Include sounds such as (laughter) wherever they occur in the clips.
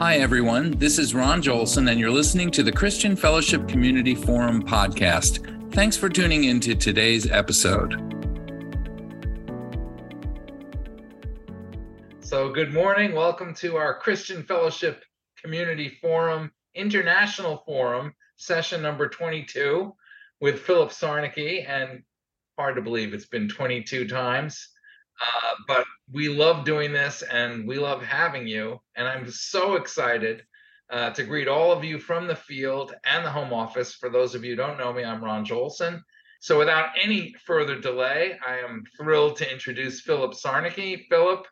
Hi, everyone. This is Ron Jolson, and you're listening to the Christian Fellowship Community Forum podcast. Thanks for tuning in to today's episode. So, good morning. Welcome to our Christian Fellowship Community Forum International Forum, session number 22 with Philip Sarnecki. And hard to believe it's been 22 times. Uh, but we love doing this and we love having you. And I'm so excited uh, to greet all of you from the field and the home office. For those of you who don't know me, I'm Ron Jolson. So without any further delay, I am thrilled to introduce Philip Sarnecki. Philip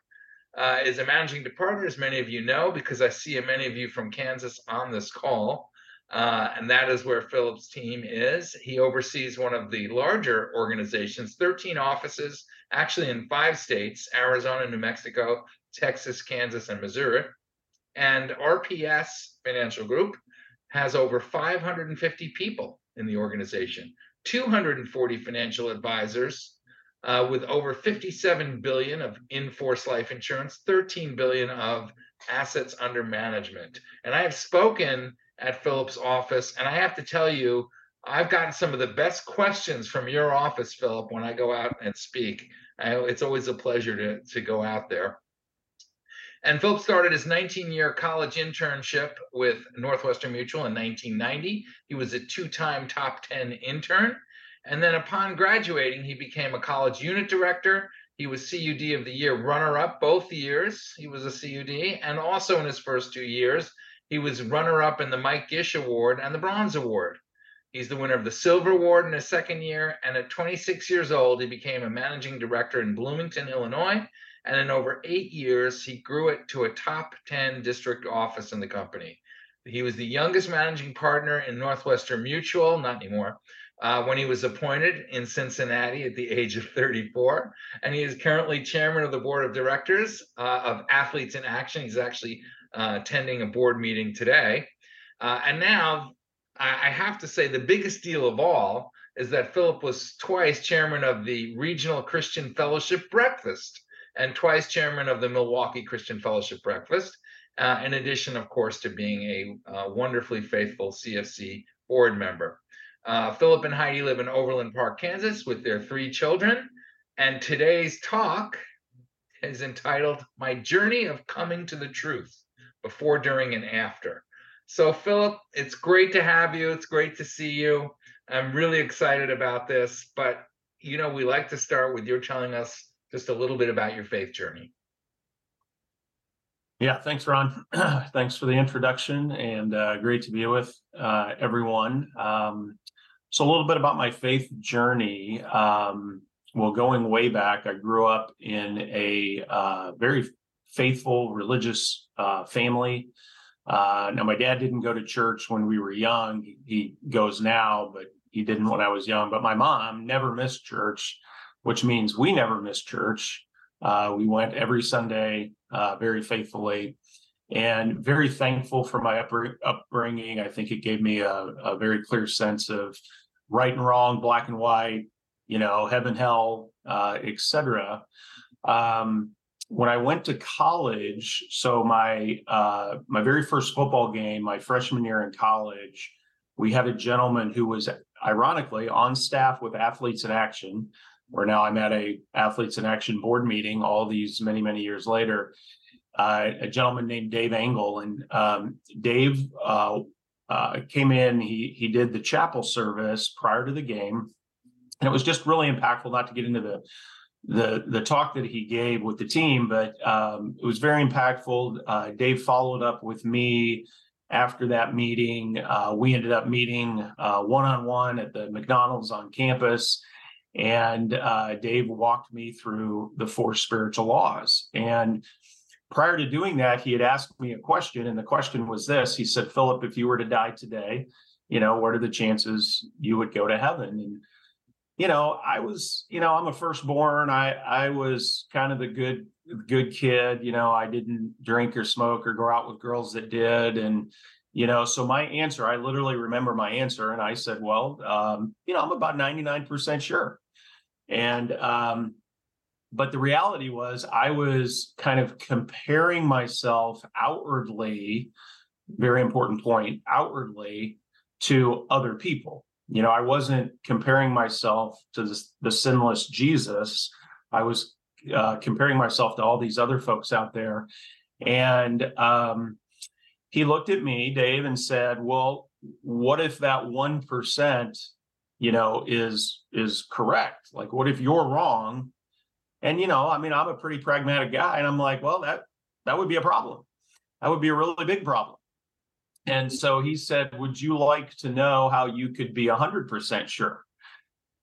uh, is a managing partner, as many of you know, because I see many of you from Kansas on this call. Uh, and that is where Philip's team is. He oversees one of the larger organizations, 13 offices, actually in five states Arizona, New Mexico, Texas, Kansas, and Missouri. And RPS Financial Group has over 550 people in the organization, 240 financial advisors. Uh, with over 57 billion of in-force life insurance, 13 billion of assets under management. And I have spoken at Philip's office. And I have to tell you, I've gotten some of the best questions from your office, Philip, when I go out and speak. I, it's always a pleasure to, to go out there. And Philip started his 19 year college internship with Northwestern Mutual in 1990. He was a two time top 10 intern. And then upon graduating, he became a college unit director. He was CUD of the Year runner up both years. He was a CUD. And also in his first two years, he was runner up in the Mike Gish Award and the Bronze Award. He's the winner of the Silver Award in his second year. And at 26 years old, he became a managing director in Bloomington, Illinois. And in over eight years, he grew it to a top 10 district office in the company. He was the youngest managing partner in Northwestern Mutual, not anymore, uh, when he was appointed in Cincinnati at the age of 34. And he is currently chairman of the board of directors uh, of Athletes in Action. He's actually uh, attending a board meeting today. Uh, and now I, have to say the biggest deal of all is that Philip was twice chairman of the Regional Christian Fellowship Breakfast and twice chairman of the Milwaukee Christian Fellowship Breakfast, uh, in addition, of course, to being a uh, wonderfully faithful CFC board member. Uh, Philip and Heidi live in Overland Park, Kansas, with their three children. And today's talk is entitled My Journey of Coming to the Truth before, during, and after. So, Philip, it's great to have you. It's great to see you. I'm really excited about this. But, you know, we like to start with you telling us just a little bit about your faith journey. Yeah, thanks, Ron. (clears throat) thanks for the introduction and uh, great to be with uh, everyone. Um, so, a little bit about my faith journey. Um, well, going way back, I grew up in a uh, very faithful religious uh, family. Uh, now, my dad didn't go to church when we were young. He, goes now, but he didn't when I was young. But my mom never missed church, which means we never missed church. Uh, we went every Sunday uh, very faithfully and very thankful for my upbringing. I think it gave me a, a very clear sense of right and wrong, black and white, you know, heaven, hell, uh, etc. Um, when I went to college, so my uh, my very first football game, my freshman year in college, we had a gentleman who was ironically on staff with Athletes in Action, where now I'm at a Athletes in Action board meeting all these many many years later. Uh, a gentleman named Dave Engel, and um, Dave uh, uh, came in. He he did the chapel service prior to the game, and it was just really impactful. Not to get into the the the talk that he gave with the team, but um, it was very impactful. Uh, Dave followed up with me after that meeting. Uh, we ended up meeting one on one at the McDonald's on campus, and uh, Dave walked me through the four spiritual laws. And prior to doing that, he had asked me a question, and the question was this: He said, "Philip, if you were to die today, you know, what are the chances you would go to heaven?" And you know, I was, you know, I'm a firstborn. I I was kind of the good good kid. You know, I didn't drink or smoke or go out with girls that did, and you know, so my answer, I literally remember my answer, and I said, well, um, you know, I'm about 99% sure. And um, but the reality was I was kind of comparing myself outwardly, very important point, outwardly to other people. You know, I wasn't comparing myself to this, the sinless Jesus. I was uh, comparing myself to all these other folks out there. And um, he looked at me, Dave, and said, Well, what if that 1%, you know, is is correct? Like, what if you're wrong? And you know, I mean, I'm a pretty pragmatic guy, and I'm like, well, that that would be a problem. That would be a really big problem. And so he said, Would you like to know how you could be 100% sure?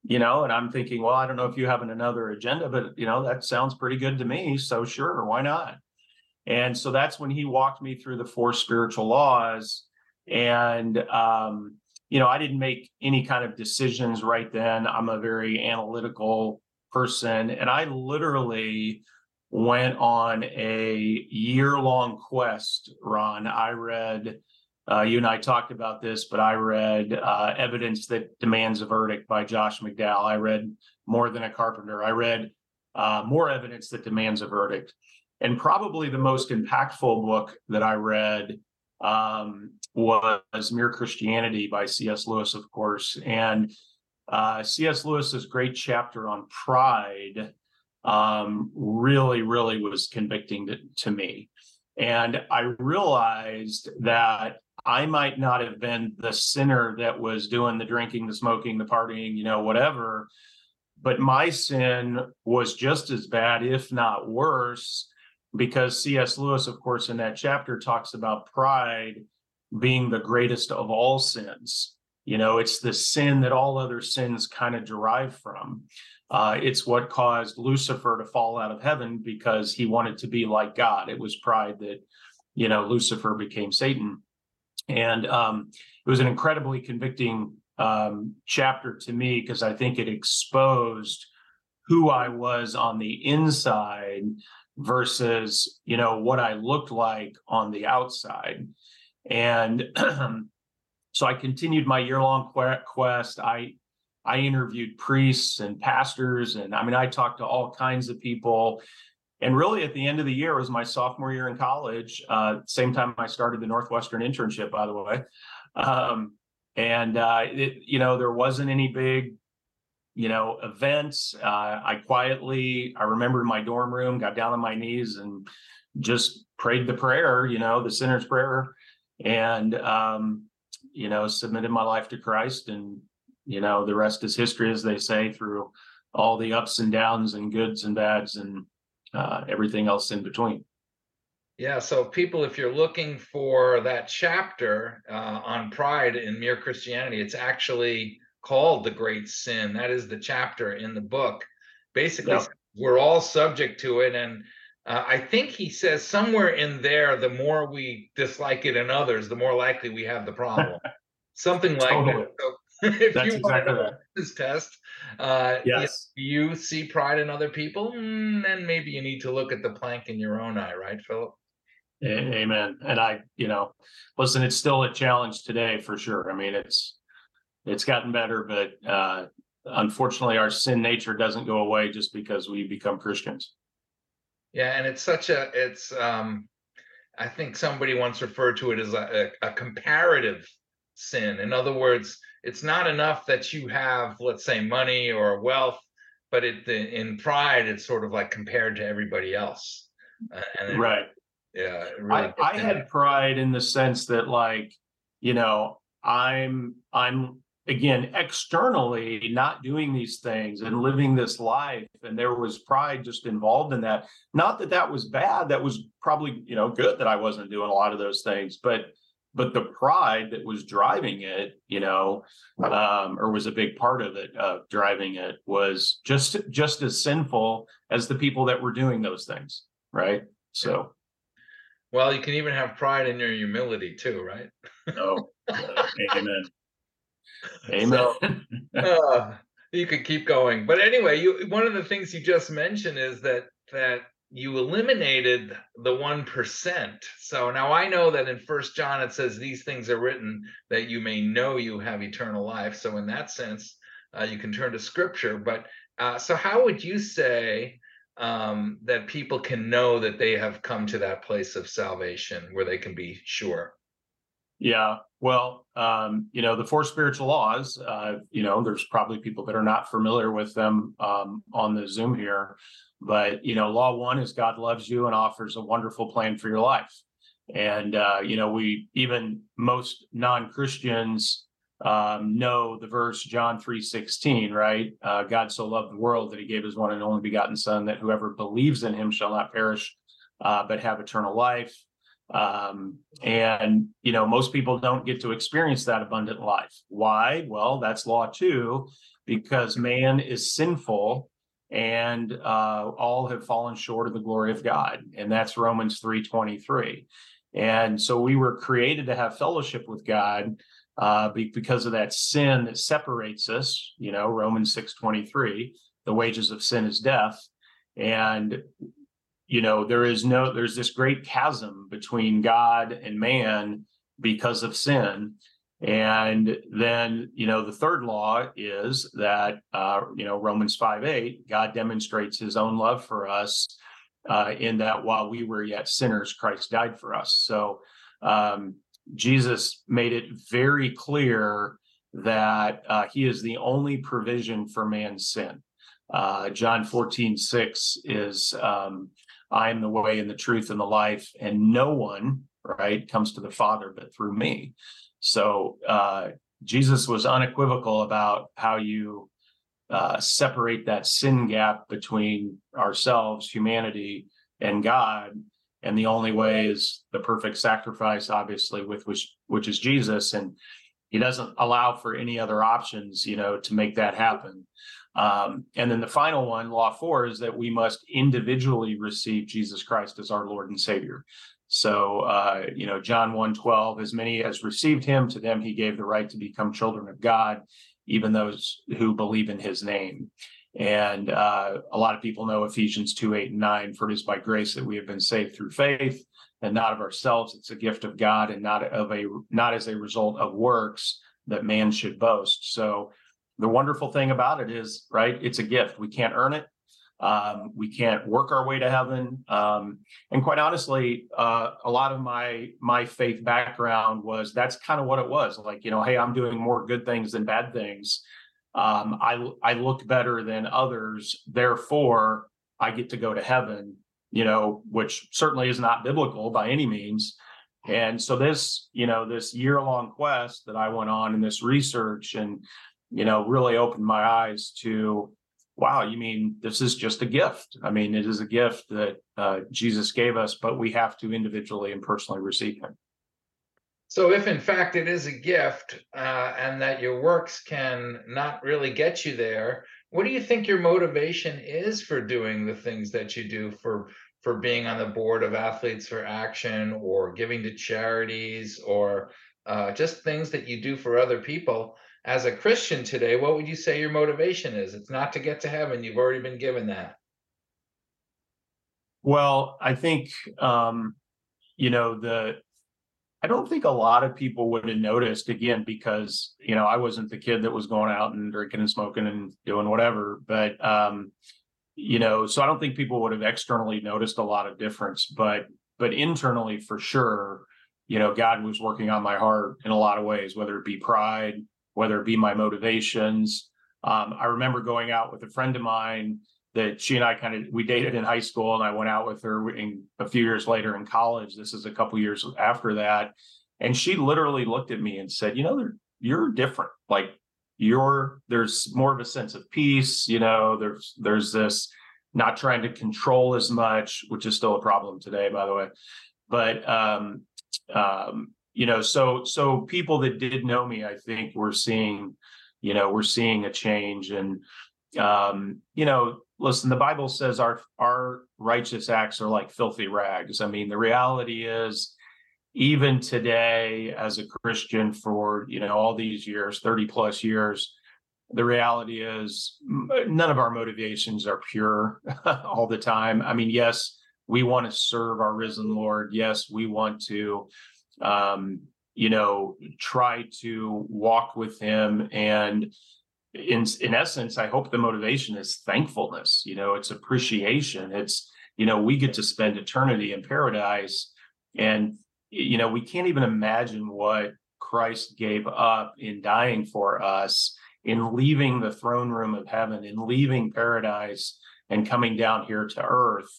You know, and I'm thinking, Well, I don't know if you have another agenda, but, you know, that sounds pretty good to me. So, sure, why not? And so that's when he walked me through the four spiritual laws. And, um, you know, I didn't make any kind of decisions right then. I'm a very analytical person. And I literally went on a year long quest, Ron. I read uh, you and I talked about this, but I read uh, Evidence That Demands a Verdict by Josh McDowell. I read More Than a Carpenter. I read uh, More Evidence That Demands a Verdict. And probably the most impactful book that I read um, was Mere Christianity by C.S. Lewis, of course. And uh, C.S. Lewis's great chapter on pride um, really, really was convicting to, to me. And I realized that I might not have been the sinner that was doing the drinking, the smoking, the partying, you know, whatever. But my sin was just as bad, if not worse, because C.S. Lewis, of course, in that chapter talks about pride being the greatest of all sins. You know, it's the sin that all other sins kind of derive from. Uh, it's what caused Lucifer to fall out of heaven because he wanted to be like God. It was pride that, you know, Lucifer became Satan. And um, it was an incredibly convicting um, chapter to me because I think it exposed who I was on the inside versus, you know, what I looked like on the outside. And (clears throat) so I continued my year-long quest. I I interviewed priests and pastors, and I mean, I talked to all kinds of people and really at the end of the year was my sophomore year in college uh, same time i started the northwestern internship by the way. Um, and uh, it, you know there wasn't any big you know events. Uh, i quietly i remember in my dorm room got down on my knees and just prayed the prayer you know the sinner's prayer. And um, you know submitted my life to christ and you know the rest is history as they say through all the ups and downs and goods and bads and uh, everything else in between. Yeah, so people, if you're looking for that chapter uh, on pride in mere Christianity, it's actually called The Great Sin. That is the chapter in the book. Basically, we're all subject to it. And uh, I think he says somewhere in there, the more we dislike it in others, the more likely we have the problem. (laughs) Something like totally. that. So (laughs) if That's you exactly want this test, uh, yes, you see pride in other people, mm, then maybe you need to look at the plank in your own eye, right, Philip? Amen. And I, you know, listen, it's still a challenge today for sure. I mean, it's it's gotten better, but uh, unfortunately, our sin nature doesn't go away just because we become Christians. Yeah, and it's such a it's um I think somebody once referred to it as a, a, a comparative sin. In other words, it's not enough that you have, let's say, money or wealth, but it in pride, it's sort of like compared to everybody else. Uh, and right. Yeah. Really I, I had pride in the sense that, like, you know, I'm I'm again externally not doing these things and living this life and there was pride just involved in that not that that was bad that was probably you know good that i wasn't doing a lot of those things but but the pride that was driving it, you know, um, or was a big part of it, uh, driving it, was just just as sinful as the people that were doing those things, right? So, well, you can even have pride in your humility too, right? oh, uh, amen. (laughs) Amen. So, uh, you could keep going, but anyway, you one of the things you just mentioned is that that you eliminated the 1%. So now I know that in First John it says these things are written that you may know you have eternal life. So in that sense, uh, you can turn to scripture. But uh, so how would you say um, that people can know that they have come to that place of salvation where they can be sure? Yeah, well, um, you know, the four spiritual laws, uh, you know, there's probably people that are not familiar with them um, on the Zoom here. But, you know, law one is God loves you and offers a wonderful plan for your life. And, uh, you know, we even most non Christians um, know the verse John 3 16, right? Uh, God so loved the world that he gave his one and only begotten Son, that whoever believes in him shall not perish, uh, but have eternal life. Um, and, you know, most people don't get to experience that abundant life. Why? Well, that's law two, because man is sinful and uh, all have fallen short of the glory of God. And that's Romans 3.23. And so we were created to have fellowship with God uh, because of that sin that separates us, you know, Romans 6.23, the wages of sin is death. And you know there is no there's this great chasm between god and man because of sin. And then you know the third law is that uh, you know romans 5 8 god demonstrates his own love for us uh, in that while we were yet sinners christ died for us. So um, jesus made it very clear that uh, he is the only provision for man's sin. Uh, john 14 6 is um, I am the way and the truth and the life, and no one, right, comes to the Father but through me. So uh, Jesus was unequivocal about how you uh, separate that sin gap between ourselves, humanity, and God. And the only way is the perfect sacrifice, obviously, with which which is Jesus. And he doesn't allow for any other options, you know, to make that happen. Um, and then the final one, law four, is that we must individually receive Jesus Christ as our Lord and Savior. So, uh, you know, John 1 12, as many as received him, to them he gave the right to become children of God, even those who believe in his name. And uh, a lot of people know Ephesians 2 8 and 9, for it is by grace that we have been saved through faith and not of ourselves. It's a gift of God and not of a not as a result of works that man should boast. So the wonderful thing about it is, right, it's a gift. We can't earn it. Um, we can't work our way to heaven. Um, and quite honestly, uh, a lot of my my faith background was that's kind of what it was. Like, you know, hey, I'm doing more good things than bad things. Um, I I look better than others, therefore I get to go to heaven. You know, which certainly is not biblical by any means. And so this, you know, this year long quest that I went on in this research and you know, really opened my eyes to, wow, you mean this is just a gift? I mean, it is a gift that uh, Jesus gave us, but we have to individually and personally receive Him. So, if in fact it is a gift uh, and that your works can not really get you there, what do you think your motivation is for doing the things that you do for for being on the board of Athletes for Action or giving to charities or uh, just things that you do for other people? As a Christian today, what would you say your motivation is? It's not to get to heaven. You've already been given that. Well, I think um, you know the I don't think a lot of people would have noticed again because you know I wasn't the kid that was going out and drinking and smoking and doing whatever, but um, you know, so I don't think people would have externally noticed a lot of difference, but but internally for sure, you know, God was working on my heart in a lot of ways, whether it be pride, whether it be my motivations. Um, I remember going out with a friend of mine that she and I kind of we dated in high school, and I went out with her in, a few years later in college. This is a couple years after that, and she literally looked at me and said, "You know, you're different. Like you're there's more of a sense of peace. You know, there's there's this." not trying to control as much, which is still a problem today, by the way. But um, um, you know so so people that did know me i think we're seeing you know we're seeing a change and um you know listen the bible says our our righteous acts are like filthy rags. I mean the reality is even today as a christian for you know all these years 30 plus years the reality is none of our motivations are pure (laughs) all the time. I mean yes we want to serve our risen lord. Yes we want to um, you know, try to walk with him and in in essence, I hope the motivation is thankfulness. You know, it's appreciation. It's you know, we get to spend eternity in paradise, and you know, we can't even imagine what Christ gave up in dying for us, in leaving the throne room of heaven, in leaving paradise, and coming down here to earth.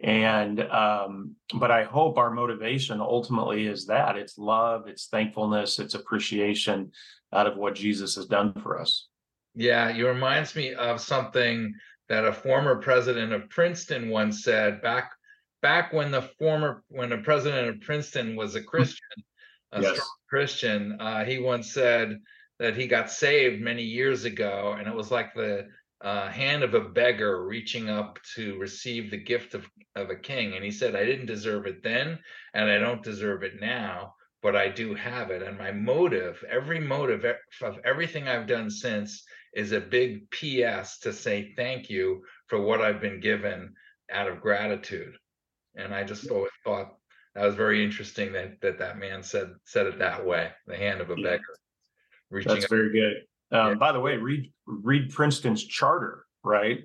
And um, but I hope our motivation ultimately is that it's love, it's thankfulness, it's appreciation out of what Jesus has done for us. Yeah, it reminds me of something that a former president of Princeton once said back back when the former when the president of Princeton was a Christian, a yes. strong Christian, uh, he once said that he got saved many years ago, and it was like the uh, hand of a beggar reaching up to receive the gift of, of a king. And he said, I didn't deserve it then, and I don't deserve it now, but I do have it. And my motive, every motive of everything I've done since is a big PS to say thank you for what I've been given out of gratitude. And I just always thought that was very interesting that that, that man said said it that way, the hand of a beggar. Reaching That's up. very good. Um, yeah. By the way, read read Princeton's charter, right?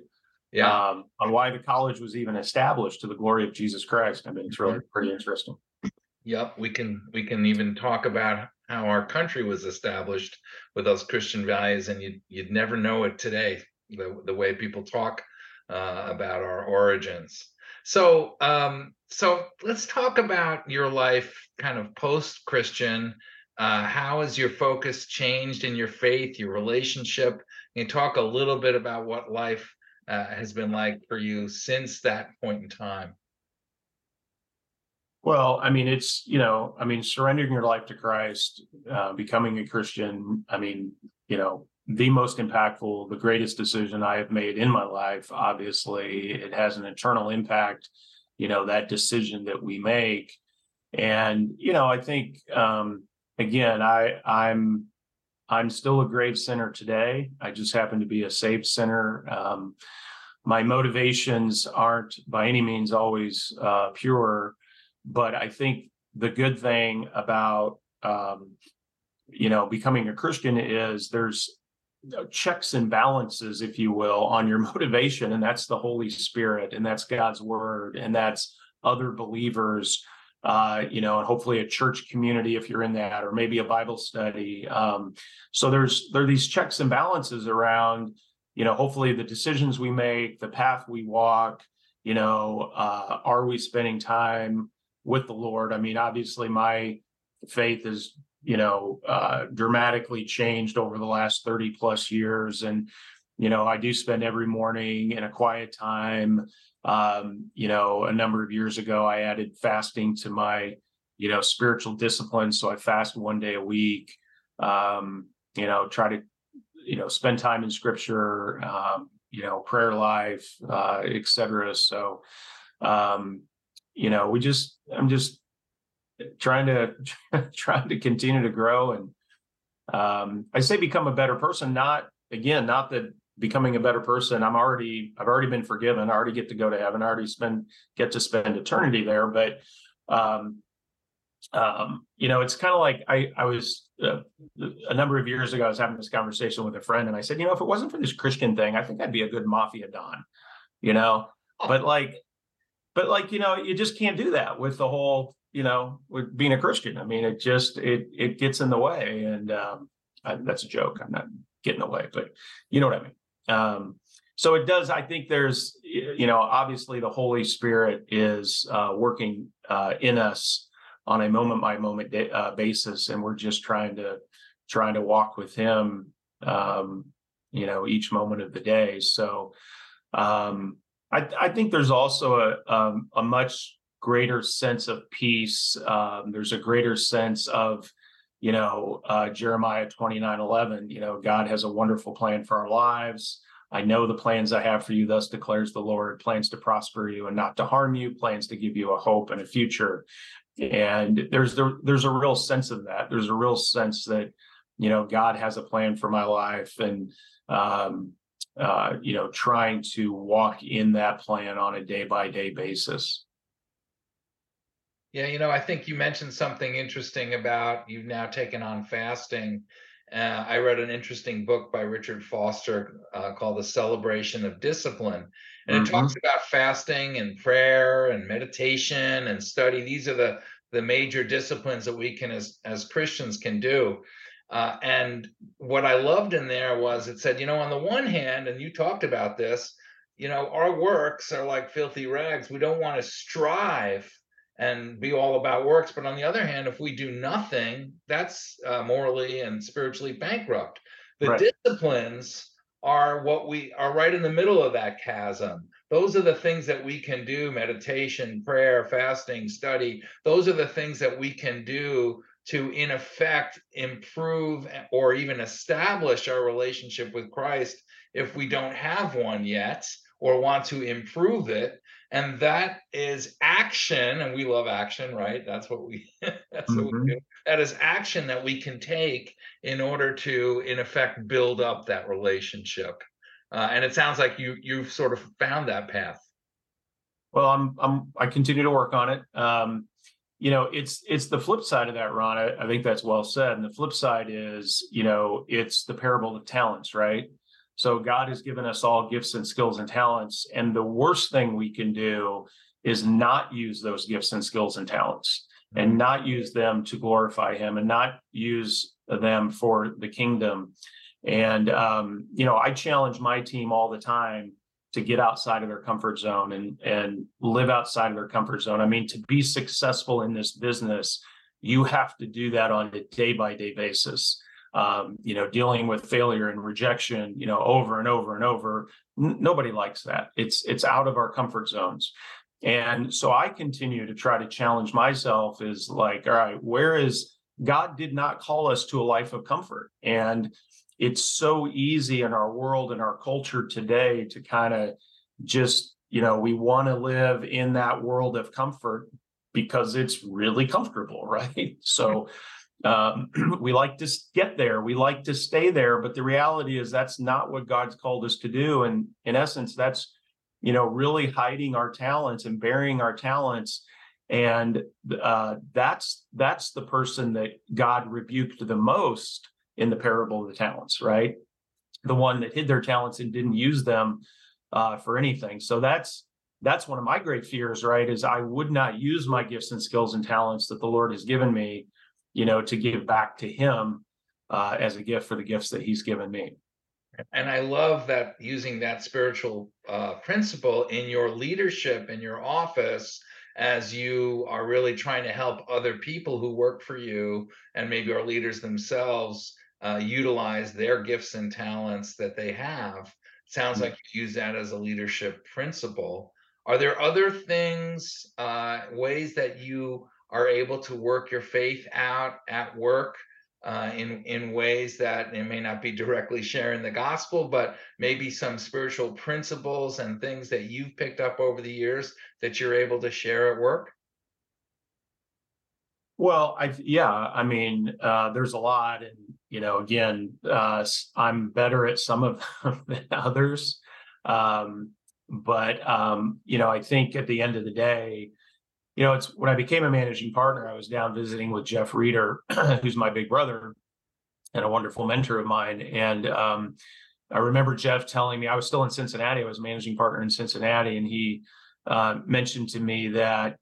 Yeah. Um, on why the college was even established to the glory of Jesus Christ. I mean, it's really pretty interesting. Yep, we can we can even talk about how our country was established with those Christian values, and you'd you'd never know it today the the way people talk uh, about our origins. So um, so let's talk about your life, kind of post Christian. Uh, how has your focus changed in your faith, your relationship? Can you talk a little bit about what life uh, has been like for you since that point in time? Well, I mean, it's, you know, I mean, surrendering your life to Christ, uh, becoming a Christian, I mean, you know, the most impactful, the greatest decision I have made in my life. Obviously, it has an eternal impact, you know, that decision that we make. And, you know, I think, um, again, I, I'm, I'm still a grave sinner today. I just happen to be a saved sinner. Um, my motivations aren't by any means always uh, pure but I think the good thing about um, you know becoming a Christian is there's checks and balances, if you will, on your (laughs) motivation, and that's the Holy Spirit, and that's God's Word, and that's other believers. Uh, you know, and hopefully a church community if you're in that, or maybe a Bible study. Um, so there's there are these checks and balances around, you know, hopefully the decisions we make, the path we walk. You know, uh, are we spending time with the Lord. I mean, obviously, my faith is you know uh, dramatically changed over the last 30 plus years and you know i do spend every morning in a quiet time um, you know a number of years ago i added fasting to my you know spiritual discipline. So i fast one day a week. Um, you know try to you know spend time in scripture um, you know prayer life uh, etc so um, you know, we just I'm just trying to (laughs) trying to continue to grow and um I say become a better person, not again, not that becoming a better person, I'm already I've already been forgiven, I already get to go to heaven, I already spend get to spend eternity there, but um um, you know, it's kind of like I, I was uh, a number of years ago, I was having this conversation with a friend, and I said, you know, if it wasn't for this Christian thing, I think I'd be a good mafia don, you know. But like, but like you know you just can't do that with the whole you know with being a christian. I mean it just it it gets in the way and um I, that's a joke i'm not getting away but you know what i mean um so it does i think there's you know obviously the holy spirit is uh working uh in us on a moment by moment uh, basis and we're just trying to trying to walk with him um you know each moment of the day so um I, I think there's also a um, a much greater sense of peace. Um, there's a greater sense of, you know, uh, Jeremiah 29, 11, you know, God has a wonderful plan for our lives. I know the plans I have for you, thus declares the Lord, plans to prosper you and not to harm you, plans to give you a hope and a future. And there's the, there's a real sense of that. There's a real sense that, you know, God has a plan for my life. And um, uh, you know, trying to walk in that plan on a day by day basis. Yeah, you know, I think you mentioned something interesting about you've now taken on fasting. uh, I read an interesting book by Richard Foster uh, called The Celebration of Discipline. And it mm-hmm. talks about fasting and prayer and meditation and study. These are the, the major disciplines that we can, as, as Christians, can do. Uh, and what I loved in there was it said, you know, on the one hand, and you talked about this, you know, our works are like filthy rags. We don't want to strive and be all about works. But on the other hand, if we do nothing, that's uh, morally and spiritually bankrupt. The right. disciplines are what we are right in the middle of that chasm. Those are the things that we can do meditation, prayer, fasting, study. Those are the things that we can do to, in effect, improve or even establish our relationship with Christ if we don't have one yet or want to improve it. And that is action and we love action right? That's what we (laughs) that's mm-hmm. what we mm-hmm. do. That is action that we can take in order to in effect build up that relationship. Uh, and it sounds like you you've sort of found that path. Well i'm i'm i continue to work on it. Um you know it's it's the flip side of that ron. I, I think that's well said. And the flip side is you know it's the parable of talents right so God has given us all gifts and skills and talents. And the worst thing we can do is not use those gifts and skills and talents and mm-hmm. not use them to glorify him and not use them for the kingdom. And, um, you know, I challenge my team all the time to get outside of their comfort zone and, and live outside of their comfort zone. I mean, to be successful in this business, you have to do that on a day by day basis um, you know, dealing with failure and rejection, you know, over and over and over. N- nobody likes that. It's it's out of our comfort zones. And so I continue to try to challenge myself is like, all right, where is God did not call us to a life of comfort. And it's so easy in our world and our culture today to kind of just, you know, we want to live in that world of comfort because it's really comfortable, (laughs) right? So um, (clears throat) we like to get there. We like to stay there but the reality is that's not what god's called us to do. And in essence that's you know really hiding our talents and burying our talents. And uh, that's that's the person that god rebuked the most in the parable of the talents right? The one that hid their talents and didn't use them uh, for anything. So that's that's one of my great fears right is i would not use my gifts and skills and talents that the lord has given me you know, to give back to him uh, as a gift for the gifts that he's given me. And I love that using that spiritual uh, principle in your leadership in your office as you are really trying to help other people who work for you and maybe are leaders themselves uh, utilize their gifts and talents that they have. Sounds mm-hmm. like you use that as a leadership principle. Are there other things, uh, ways that you are able to work your faith out at work uh, in in ways that it may not be directly sharing the gospel, but maybe some spiritual principles and things that you've picked up over the years that you're able to share at work. Well, I yeah, I mean, uh, there's a lot, and you know, again, uh, I'm better at some of them (laughs) than others, um, but um, you know, I think at the end of the day, you know, it's when I became a managing partner, I was down visiting with Jeff Reeder, (clears throat) who's my big brother and a wonderful mentor of mine. And um, I remember Jeff telling me I was still in Cincinnati. I was managing partner in Cincinnati, and he uh, mentioned to me that,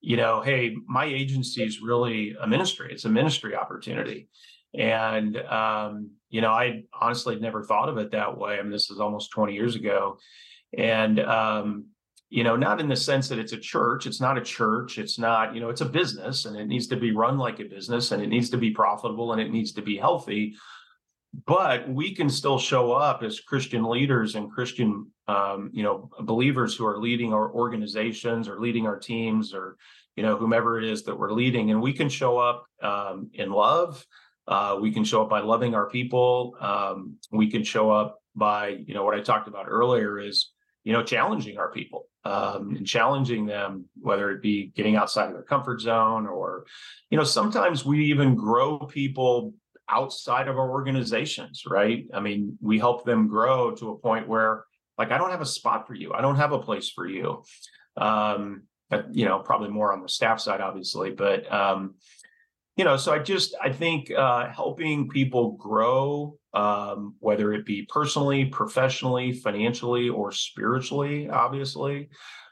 you know, hey, my agency is really a ministry. It's a ministry opportunity. And um, you know, I honestly never thought of it that way. I mean, this is almost 20 years ago. And um, you know, not in the sense that it's a church. It's not a church. It's not, you know, it's a business and it needs to be run like a business and it needs to be profitable and it needs to be healthy. But we can still show up as Christian leaders and Christian, um, you know, believers who are leading our organizations or leading our teams or, you know, whomever it is that we're leading. And we can show up um, in love. Uh, we can show up by loving our people. Um, we can show up by, you know, what I talked about earlier is, you know, challenging our people um, and challenging them, whether it be getting outside of their comfort zone or, you know, sometimes we even grow people outside of our organizations, right? I mean, we help them grow to a point where, like, I don't have a spot for you, I don't have a place for you. Um, but, you know, probably more on the staff side, obviously, but um, you know, so I just I think uh, helping people grow, um, whether it be personally, professionally, financially, or spiritually, obviously.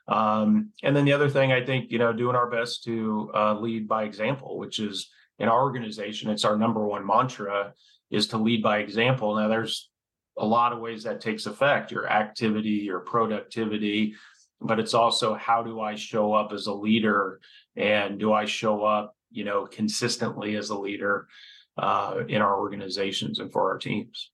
Um, and then the other thing I think, you know, doing our best to uh, lead by example, which is in our organization, it's our number one mantra is to lead by example. Now, there's a lot of ways that takes effect your activity, your productivity, but it's also how do I show up as a leader and do I show up, you know, consistently as a leader uh, in our organizations and for our teams.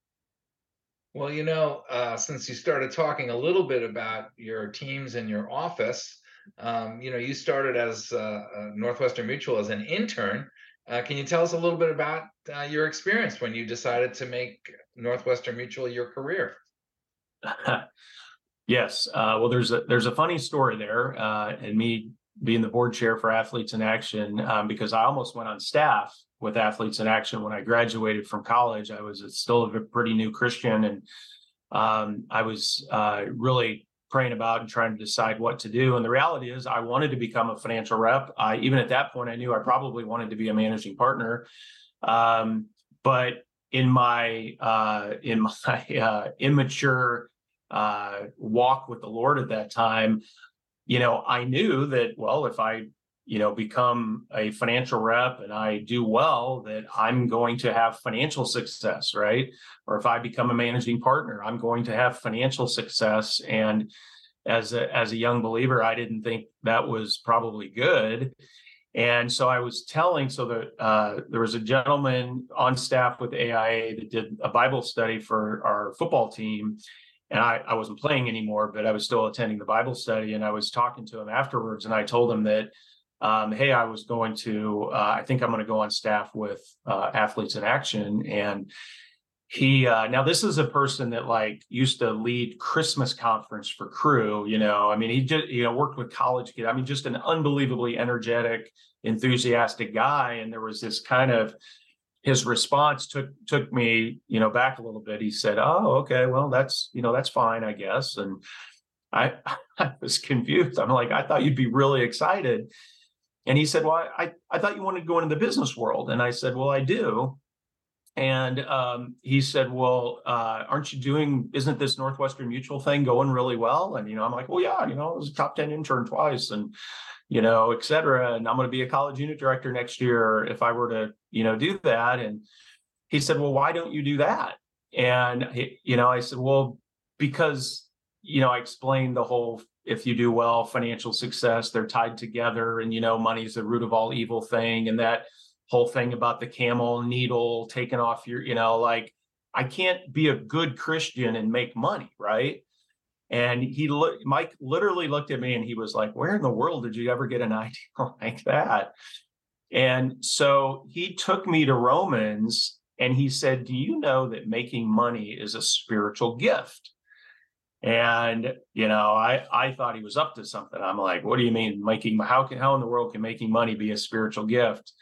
Well, you know, uh, since you started talking a little bit about your teams and your office, um, you know, you started as uh, Northwestern Mutual as an intern. Uh, can you tell us a little bit about uh, your experience when you decided to make Northwestern Mutual your career? (laughs) (laughs) yes. Uh, well, there's a there's a funny story there, uh, and me being the board chair for Athletes in Action um, because I almost went on staff with Athletes in Action when I graduated from college. I was still a pretty new Christian, and um, I was uh, really praying about and trying to decide what to do. And the reality is, I wanted to become a financial rep. I even at that point, I knew I probably wanted to be a managing partner. Um, but in my uh, in my (laughs) uh, immature uh, walk with the Lord at that time, you know, I knew that well, if I you know become a financial rep and I do well, that I'm going to have financial success, right? Or if I become a managing partner, I'm going to have financial success. And as a as a young believer, I didn't think that was probably good. And so I was telling, so that uh, there was a gentleman on staff with AIA that did a Bible study for our football team. And I, I wasn't playing anymore, but I was still attending the Bible study. And I was talking to him afterwards, and I told him that, um, hey, I was going to, uh, I think I'm going to go on staff with uh, Athletes in Action. And he uh, now this is a person that like used to lead christmas conference for Cru, you know i mean he just you know worked with college kids i mean just an unbelievably energetic enthusiastic guy and there was this kind of his response took took me you know back a little bit he said oh okay well that's you know that's fine i guess and i (laughs) i was confused i'm like i thought you'd be really excited and he said well i i thought you wanted to go into the business world and i said well i do and um, he said, "Well, uh, aren't you doing? Isn't this Northwestern Mutual thing going really well?" And you know, I'm like, "Well, yeah, you know, I was a top ten intern twice, and you know, et cetera. And I'm going to be a college unit director next year if I were to, you know, do that." And he said, "Well, why don't you do that?" And he, you know, I said, "Well, because you know, I explained the whole." If you do well, financial success, they're tied together, and you know, money's the root of all evil thing, and that whole thing about the camel needle taking off your, you know, like I can't be a good Christian and make money, right? And he Mike literally looked at me and he was like, Where in the world did you ever get an (laughs) idea like that? And so he took me to Romans and he said, Do you know that making money is a spiritual gift? And you know, I I thought he was up to something. I'm like, what do you mean making how can how in the world can making money be a spiritual gift?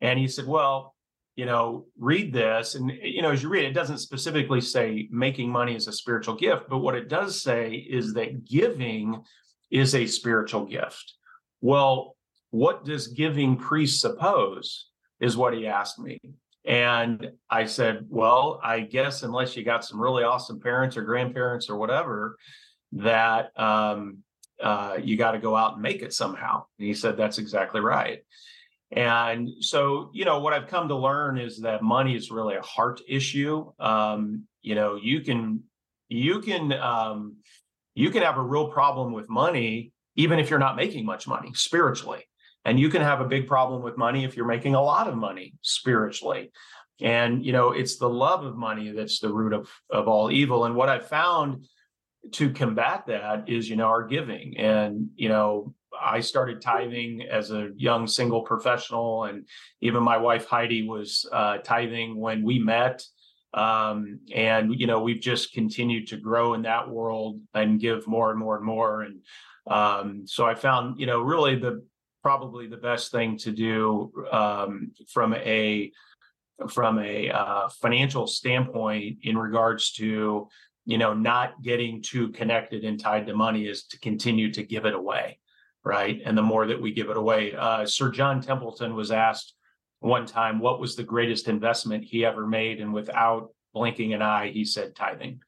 And he said, well, you know, read this. And, you know, as you read, it doesn't specifically say making money is a spiritual gift, but what it does say is that giving is a spiritual gift. Well, what does giving presuppose is what he asked me. And I said, well, I guess unless you got some really awesome parents or grandparents or whatever, that um, uh, you got to go out and make it somehow. And he said, that's exactly right. And so, you know, what I've come to learn is that money is really a heart issue. Um, you know, you can you can um, you can have a real problem with money even if you're not making much money spiritually. And you can have a big problem with money if you're making a lot of money spiritually. And you know, it's the love of money that's the root of of all evil. And what I've found to combat that is, you know, our giving. And you know, I started tithing as a young single professional, and even my wife Heidi was uh, tithing when we met. Um, and you know, we've just continued to grow in that world and give more and more and more. And um, so I found, you know, really the probably the best thing to do um, from a from a uh, financial standpoint in regards to you know not getting too connected and tied to money is to continue to give it away right? And the more that we give it away. Uh, Sir John Templeton was asked one time what was the greatest investment he ever made, and without blinking an eye, he said tithing.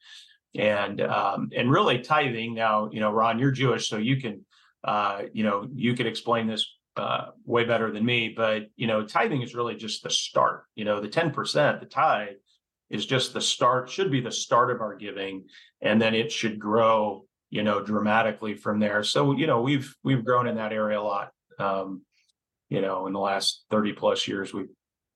And um, and really tithing now, you know, Ron, you're Jewish, so you can uh, you know, you could explain this uh, way better than me, but you know, tithing is really just the start. You know, the 10%, the tithe is just the start, should be the start of our giving, and then it should grow, you know, dramatically from there. So, you know, we've we've grown in that area a lot. Um, you know, in the last 30 plus years, we've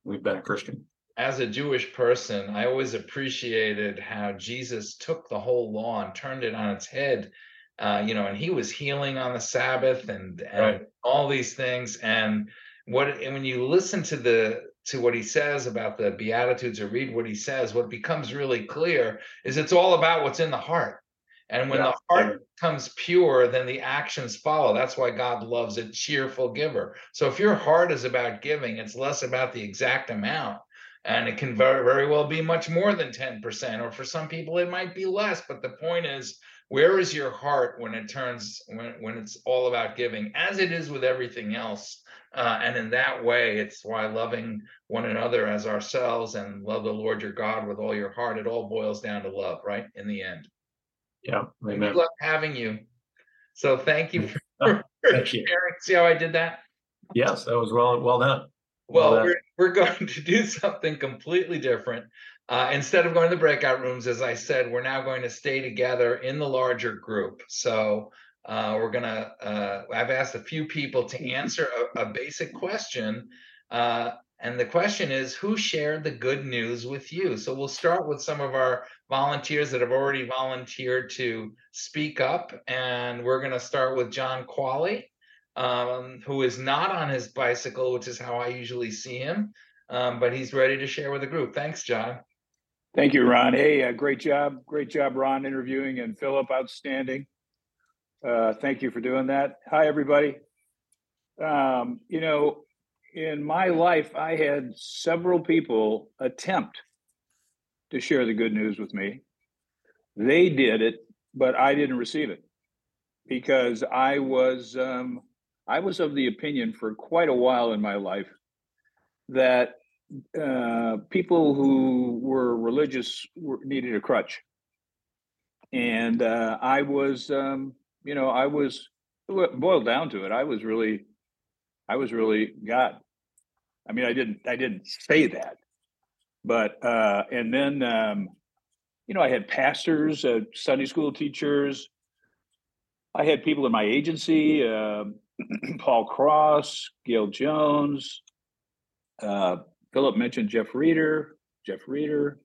we've been a Christian. As a Jewish person, I always appreciated how Jesus took the whole law and turned it on its head uh, you know, and he was healing on the Sabbath and, and right. all these things. And what and when you listen to the to what he says about the Beatitudes or read what he says, what becomes really clear is it's all about what's in the heart. And when yeah. the heart comes pure, then the actions follow. That's why God loves a cheerful giver. So if your heart is about giving, it's less about the exact amount. And it can very, very well be much more than 10%, or for some people, it might be less. But the point is, where is your heart when it turns when, when it's all about giving as it is with everything else? Uh, and in that way it's why loving one another as ourselves and love the lord your god with all your heart it all boils down to love right in the end. Yeah we love having you. So thank you for, (laughs) for thank sharing. You. see how i did that? Yes that was well well done well, well we're, we're going (laughs) to do something completely different uh, instead of going to the breakout rooms, as I said, we're now going to stay together in the larger group. So uh, we're gonna. Uh, I've asked a few people to answer a, a basic question, uh, and the question is, who shared the good news with you? So we'll start with some of our volunteers that have already volunteered to speak up, and we're gonna start with John Qualley, um, who is not on his bicycle, which is how I usually see him. Um, but he's ready to share with the group. Thanks, John. Thank you, Ron. Hey, uh, great job. Great job, Ron, interviewing and Philip, outstanding. Uh, thank you for doing that. Hi, everybody. Um, you know, in my life, I had several people attempt to share the good news with me. They did it, but I didn't receive it because I was um, I was of the opinion for quite a while in my life that uh, people who were religious were, needed a crutch, and uh, I was, um, you know, I was boiled down to it. I was really, I was really God. I mean, I didn't, I didn't say that, but uh, and then, um, you know, I had pastors, uh, Sunday school teachers. I had people in my agency, uh, (clears throat) Paul Cross, Gail Jones, uh, Philip mentioned Jeff Reeder, Jeff Reeder,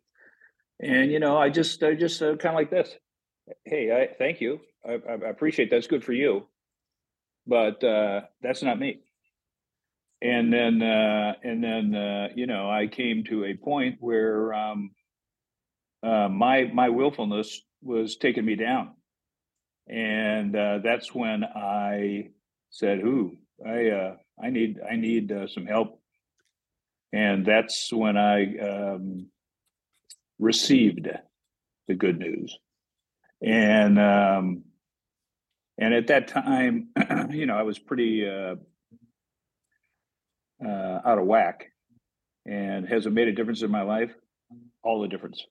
and you know, I just, I just uh, kind of like this. Hey, I thank you. I, I appreciate that's good for you, but uh, that's not me. And then, uh, and then, uh, you know, I came to a point where um, uh, my my willfulness was taking me down, and uh, that's when I said, "Who I uh, I need I need uh, some help and that's when I um, received the good news. And um, and at that time, (clears throat) you know, I was pretty uh, uh, out of whack. And has it made a difference in my life? All the difference,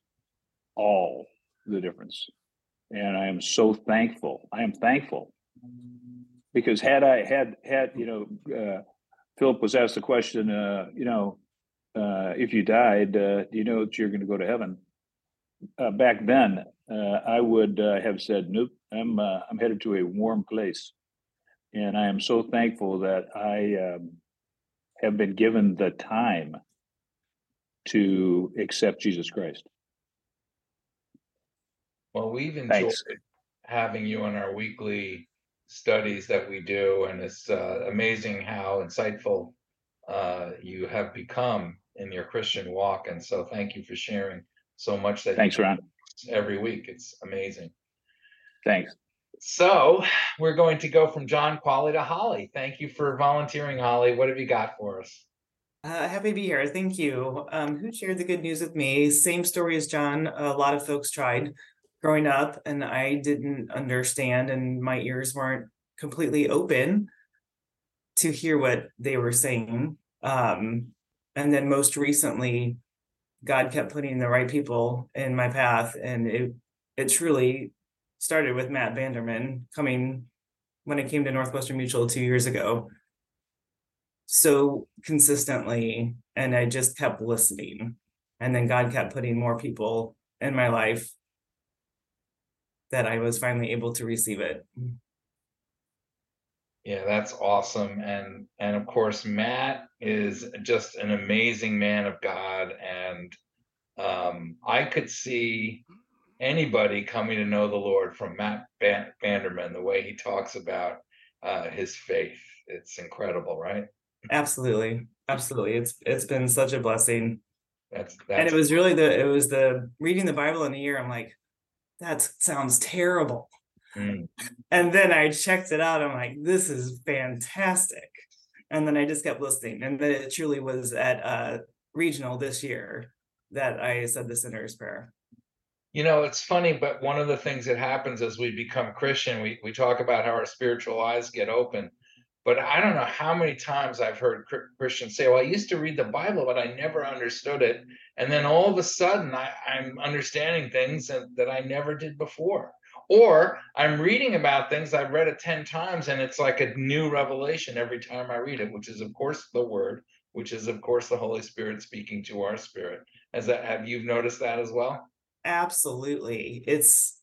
all the difference. And I am so thankful. I am thankful because had I had had you know, uh, Philip was asked the question, uh, you know, uh, if you died, uh, do you know that you're going to go to heaven? Uh, back then, uh, I would uh, have said, "Nope, I'm uh, I'm headed to a warm place," and I am so thankful that I um, have been given the time to accept Jesus Christ. Well, we've enjoyed Thanks. having you on our weekly studies that we do, and it's amazing how insightful you have become in your Christian walk. And so thank you for sharing so much that Thanks, Ron. every week. It's amazing. Thanks. So we're going to go from John Qualley to Holly. Thank you for volunteering, Holly. What have you got for us? Uh, happy to be here. Thank you. Um, who shared the good news with me? Same story as John. A lot of folks tried growing up, and I didn't understand, and my ears weren't completely open to hear what they were saying. Um, And then most recently, God kept putting the right people in my path and it it truly started with Matt Vanderman coming when it came to Northwestern Mutual two years ago. So consistently, and I just kept listening. And then God kept putting more people in my life that I was finally able to receive it. Yeah, that's awesome. And and of course, Matt is just an amazing man of God. And um, I could see anybody coming to know the Lord from Matt Van- Vanderman, the way he talks about uh, his faith. It's incredible, right? Absolutely. Absolutely. It's it's been such a blessing. That's And it was really the it was the reading the Bible in a year. I'm like, that sounds terrible. mm, And then I checked it out. I'm like, this is fantastic. And then I just kept listening. And then it truly was at uh regional this year that I said the sinner's prayer. You know, it's funny, but one of the things that happens as we become Christian, we, we talk about how our spiritual eyes get open. But I don't know how many times I've heard Christians say, Well, I used to read the Bible, but I never understood it. And then all of a sudden, I, I'm understanding things that, that I never did before. Or I'm reading about things I've read it 10 times, and it's like a new revelation every time I read it, which is, of course, the Word, which is, of course, the Holy Spirit speaking to our spirit. Has that, have you noticed that as well? Absolutely. It's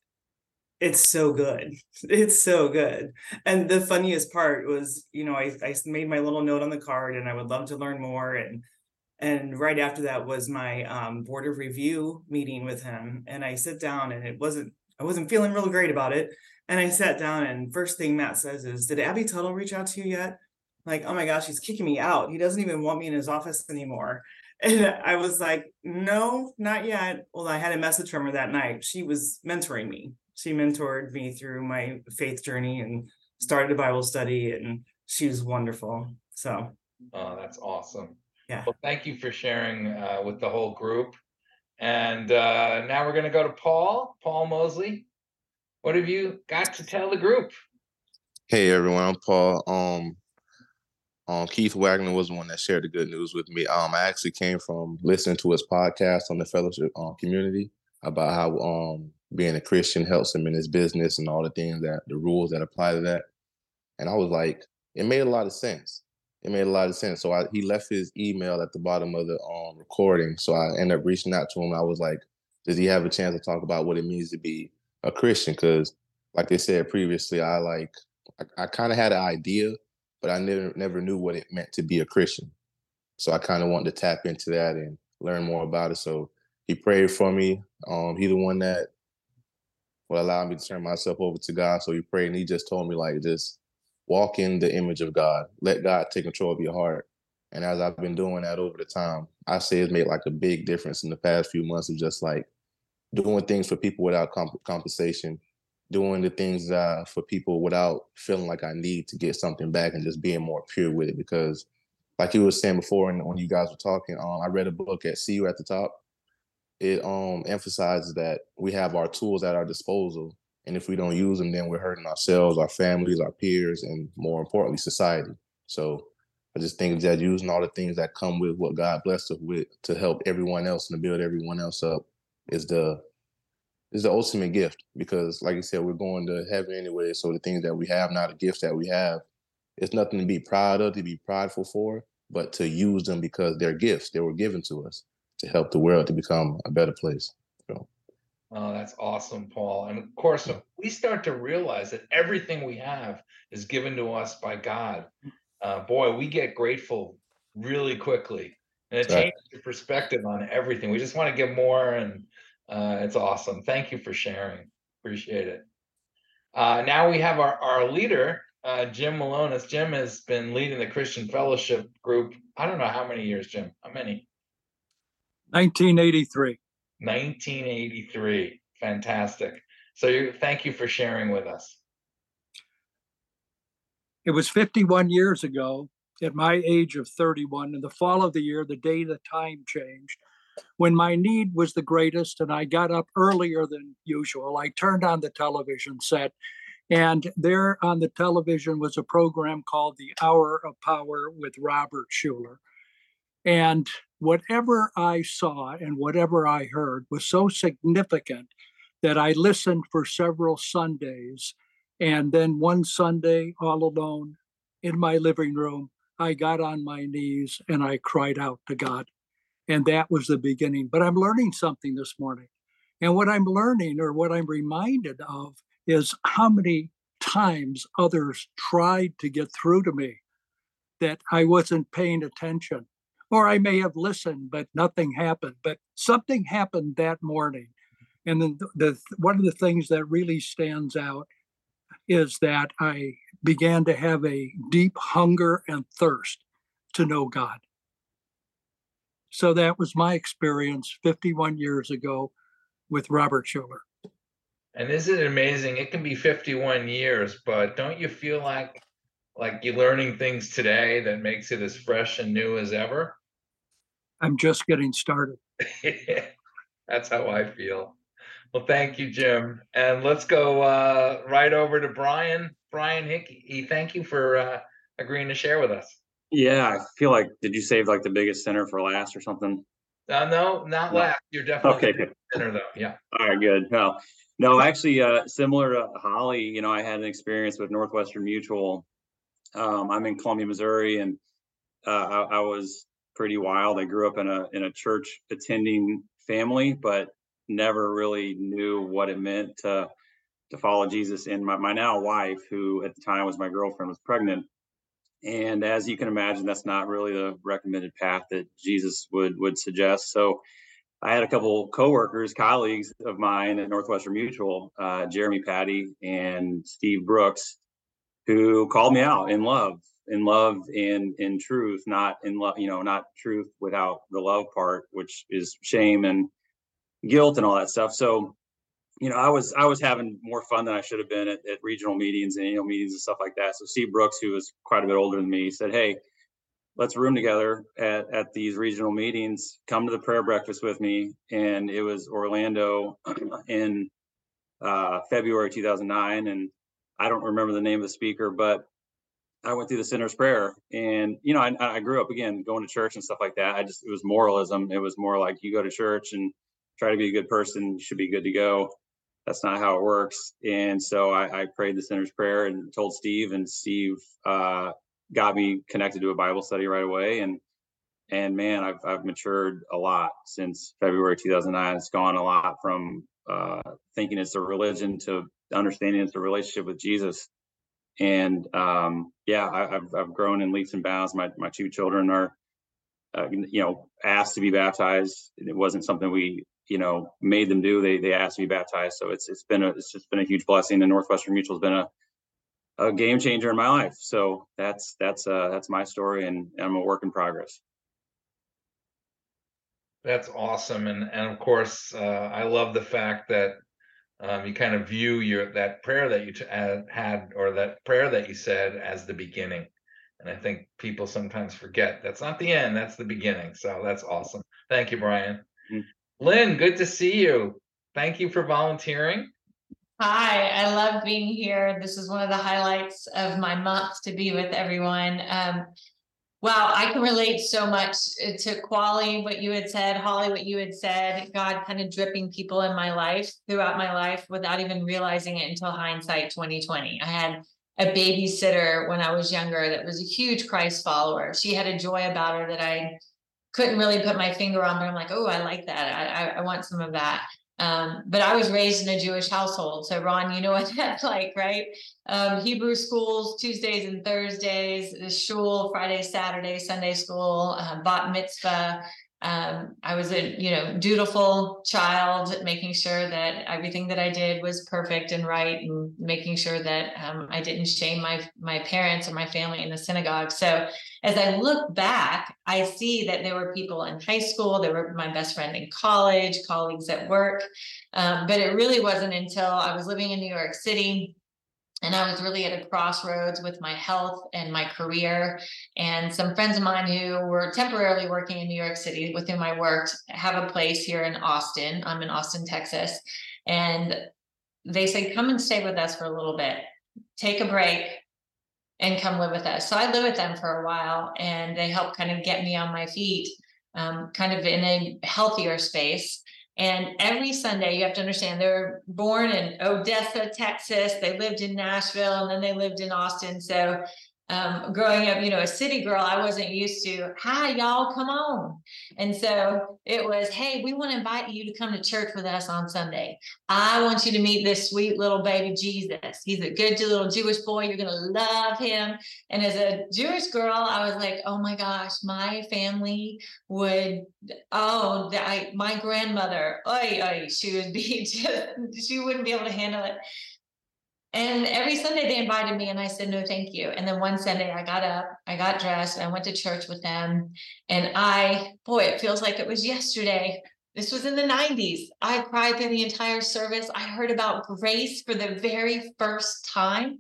it's so good. (laughs) It's so good. And the funniest part was, you know, I, I made my little note on the card and I would love to learn more. And and right after that was my um, board of review meeting with him. And I sit down and it wasn't, I wasn't feeling real great about it. And I sat down and first thing Matt says is, Did Abby Tuttle reach out to you yet? Like, oh my gosh, he's kicking me out. He doesn't even want me in his office anymore. (laughs) And I was like, no, not yet. Well, I had a message from her that night. She was mentoring me. She mentored me through my faith journey and started a Bible study, and she was wonderful. So, Oh, that's awesome. Yeah. Well, thank you for sharing uh, with the whole group. And uh, now we're going to go to Paul, Paul Mosley. What have you got to tell the group? Hey everyone, I'm Paul. Um, um, Keith Wagner was the one that shared the good news with me. Um, I actually came from listening to his podcast on the fellowship um, community about how um being a Christian helps him in his business and all the things that the rules that apply to that. And I was like, it made a lot of sense. It made a lot of sense. So I, he left his email at the bottom of the um recording. So I ended up reaching out to him. I was like, does he have a chance to talk about what it means to be a Christian? Because like they said previously, I like I, I kind of had an idea, but I never never knew what it meant to be a Christian. So I kind of wanted to tap into that and learn more about it. So he prayed for me. Um, he the one that will allow me to turn myself over to God. So he prayed and he just told me like just walk in the image of God. Let God take control of your heart. And as I've been doing that over the time, I say it's made like a big difference in the past few months of just like doing things for people without comp- compensation, doing the things uh, for people without feeling like I need to get something back and just being more pure with it. Because, like you were saying before, and when you guys were talking, um, I read a book at See You at the Top. It um, emphasizes that we have our tools at our disposal, and if we don't use them, then we're hurting ourselves, our families, our peers, and more importantly, society. So I just think that using all the things that come with what God blessed us with to help everyone else and to build everyone else up is the is the ultimate gift because like you said we're going to heaven anyway so the things that we have now the gifts that we have it's nothing to be proud of to be prideful for but to use them because they're gifts they were given to us to help the world to become a better place so Oh, that's awesome, Paul. And of course, we start to realize that everything we have is given to us by God. Uh, boy, we get grateful really quickly, and it Right. changes your perspective on everything. We just want to give more, and uh, it's awesome. Thank you for sharing. Appreciate it. Uh, now we have our, our leader, uh, Jim Malonis. Jim has been leading the Christian Fellowship group. I don't know how many years, Jim. How many? 1983. 1983. Fantastic. So you, thank you for sharing with us. It was 51 years ago, at my age of 31, in the fall of the year, the day the time changed, when my need was the greatest and I got up earlier than usual. I turned on the television set, and there on the television was a program called The Hour of Power with Robert Schuller. And whatever I saw and whatever I heard was so significant that I listened for several Sundays. And then one Sunday, all alone in my living room, I got on my knees and I cried out to God. And that was the beginning. But I'm learning something this morning. And what I'm learning or what I'm reminded of is how many times others tried to get through to me that I wasn't paying attention. Or I may have listened, but nothing happened. But something happened that morning. And then the, the one of the things that really stands out is that I began to have a deep hunger and thirst to know God. So that was my experience 51 years ago with Robert Schuller. And isn't it amazing? It can be 51 years, but don't you feel like like you're learning things today that makes it as fresh and new as ever? I'm just getting started. (laughs) That's how I feel. Well, thank you, Jim. And let's go uh, right over to Brian. Brian Hickey, thank you for uh, agreeing to share with us. Yeah, I feel like, did you save like the biggest center for last or something? Uh, no, not No. last. You're definitely Okay, the good. winner, though. Yeah. All right, good. Well, no, actually, uh, similar to Holly, you know, I had an experience with Northwestern Mutual. Um, I'm in Columbia, Missouri, and uh, I, I was pretty wild. I grew up in a in a church attending family, but never really knew what it meant to to follow Jesus. And my, my now wife, who at the time was my girlfriend, was pregnant. And as you can imagine, that's not really the recommended path that Jesus would would suggest. So I had a couple coworkers, colleagues of mine at Northwestern Mutual, uh, Jeremy Patty and Steve Brooks, who called me out in love, in love and in truth, not in love, you know, not truth without the love part, which is shame and guilt and all that stuff. So, you know, I was I was having more fun than I should have been at, at regional meetings and annual meetings and stuff like that. So Steve Brooks, who was quite a bit older than me, said, Hey, let's room together at, at these regional meetings. Come to the prayer breakfast with me. And it was Orlando (clears throat) in uh, February 2009. And I don't remember the name of the speaker, but I went through the sinner's prayer. And, you know, I, I grew up again going to church and stuff like that. I just, it was moralism. It was more like you go to church and try to be a good person, you should be good to go. That's not how it works. And so I, I prayed the sinner's prayer and told Steve, and Steve uh, got me connected to a Bible study right away. And and man, I've I've matured a lot since February 2009. It's gone a lot from uh, thinking it's a religion to understanding it's a relationship with Jesus. And um, yeah, I, I've I've grown in leaps and bounds. My my two children are, uh, you know, asked to be baptized. It wasn't something we you know made them do. They they asked to be baptized. So it's it's been a it's just been a huge blessing. And Northwestern Mutual has been a a game changer in my life. So that's that's uh that's my story and I'm a work in progress. That's awesome. And, and of course, uh, I love the fact that um, you kind of view your, that prayer that you t- uh, had, or that prayer that you said as the beginning. And I think people sometimes forget that's not the end, that's the beginning. So that's awesome. Thank you, Brian. Mm. Lynn, good to see you. Thank you for volunteering. Hi, I love being here. This is one of the highlights of my month to be with everyone. Um, wow, I can relate so much uh, to Qualley, what you had said, Holly, what you had said, God kind of dripping people in my life throughout my life without even realizing it until hindsight 2020. I had a babysitter when I was younger that was a huge Christ follower. She had a joy about her that I couldn't really put my finger on, but I'm like, oh, I like that. I, I, I want some of that. Um, but I was raised in a Jewish household. So Ron, you know what (laughs) that's like, right? Um, Hebrew schools, Tuesdays and Thursdays, shul, Friday, Saturday, Sunday school, uh, bat mitzvah. Um, I was a, you know, dutiful child, making sure that everything that I did was perfect and right and making sure that, um, I didn't shame my, my parents or my family in the synagogue. So as I look back, I see that there were people in high school, there were my best friend in college, colleagues at work. Um, but it really wasn't until I was living in New York City and I was really at a crossroads with my health and my career. And some friends of mine who were temporarily working in New York City with whom I worked have a place here in Austin. I'm in Austin, Texas. And they said, come and stay with us for a little bit, take a break, and come live with us. So I lived with them for a while and they helped kind of get me on my feet, um, kind of in a healthier space. And every Sunday, you have to understand, they were born in Odessa, Texas. They lived in Nashville and then they lived in Austin. So um, growing up, you know, a city girl, I wasn't used to, hi, y'all, come on. And so it was, hey, we want to invite you to come to church with us on Sunday. I want you to meet this sweet little baby Jesus. He's a good little Jewish boy. You're going to love him. And as a Jewish girl, I was like, oh my gosh, my family would, oh, I, my grandmother, oy, oy, she would be (laughs) just, she wouldn't be able to handle it. And every Sunday they invited me, and I said, no, thank you. And then one Sunday I got up, I got dressed, and I went to church with them. And I, boy, it feels like it was yesterday. This was in the 90s. I cried through the entire service. I heard about grace for the very first time.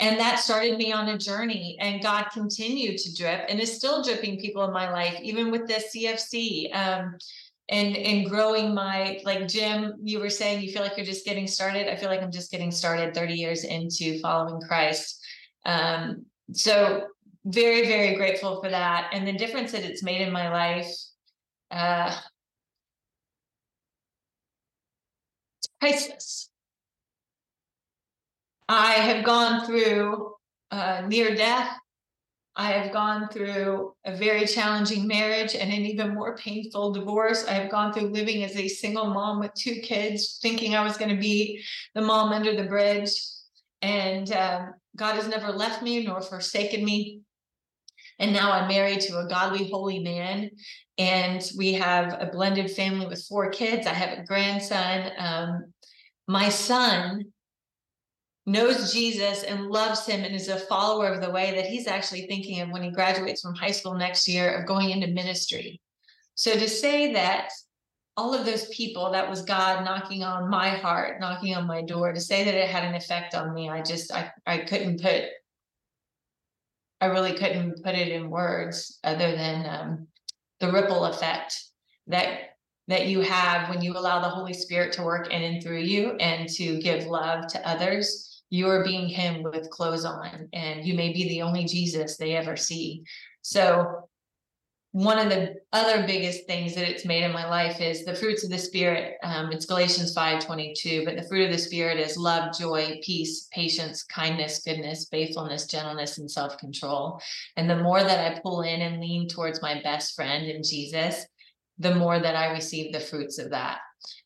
And that started me on a journey, and God continued to drip and is still dripping people in my life, even with the CFC. Um, and and growing my like Jim, you were saying you feel like you're just getting started. I feel like I'm just getting started 30 years into following Christ. Um, so very, very grateful for that. And the difference that it's made in my life. Uh priceless. I have gone through uh, near death I have gone through a very challenging marriage and an even more painful divorce. I have gone through living as a single mom with two kids, thinking I was going to be the mom under the bridge. And um, God has never left me nor forsaken me. And now I'm married to a godly, holy man. And we have a blended family with four kids. I have a grandson. Um, my son knows Jesus and loves him and is a follower of the way that he's actually thinking of when he graduates from high school next year of going into ministry. So to say that all of those people that was God knocking on my heart, knocking on my door, to say that it had an effect on me, I just I I couldn't put I really couldn't put it in words other than um, the ripple effect that that you have when you allow the Holy Spirit to work in and through you and to give love to others you are being him with clothes on and you may be the only jesus they ever see. So one of the other biggest things that it's made in my life is the fruits of the spirit um, it's galatians 5 22 but the fruit of the spirit is love joy peace patience kindness goodness faithfulness gentleness and self-control. And the more that i pull in and lean towards my best friend in jesus the more that i receive the fruits of that.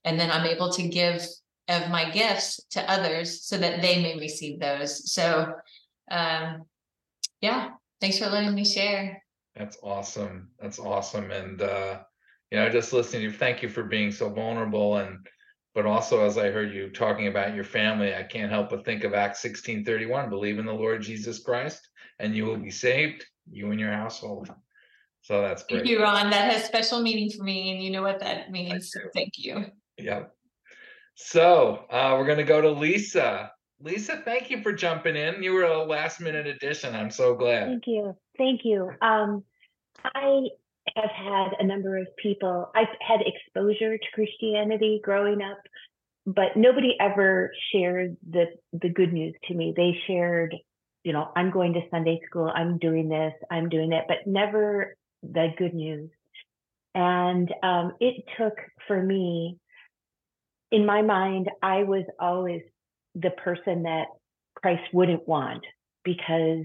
And then i'm able to give of my gifts to others so that they may receive those. So, um, yeah, thanks for letting me share. That's awesome. That's awesome. And, uh, you know, just listening to you, thank you for being so vulnerable. And, but also, as I heard you talking about your family, I can't help but think of Acts 16 31, believe in the Lord Jesus Christ and you will be saved, you and your household. So that's great. Thank you, Ron. That has special meaning for me, and you know what that means. So thank you. Yeah. So uh, we're going to go to Lisa. Lisa, thank you for jumping in. You were a last minute addition. I'm so glad. Thank you. Thank you. Um, I have had a number of people, I've had exposure to Christianity growing up, but nobody ever shared the, the good news to me. They shared, you know, I'm going to Sunday school, I'm doing this, I'm doing that, but never the good news. And um, it took for me in my mind, I was always the person that Christ wouldn't want because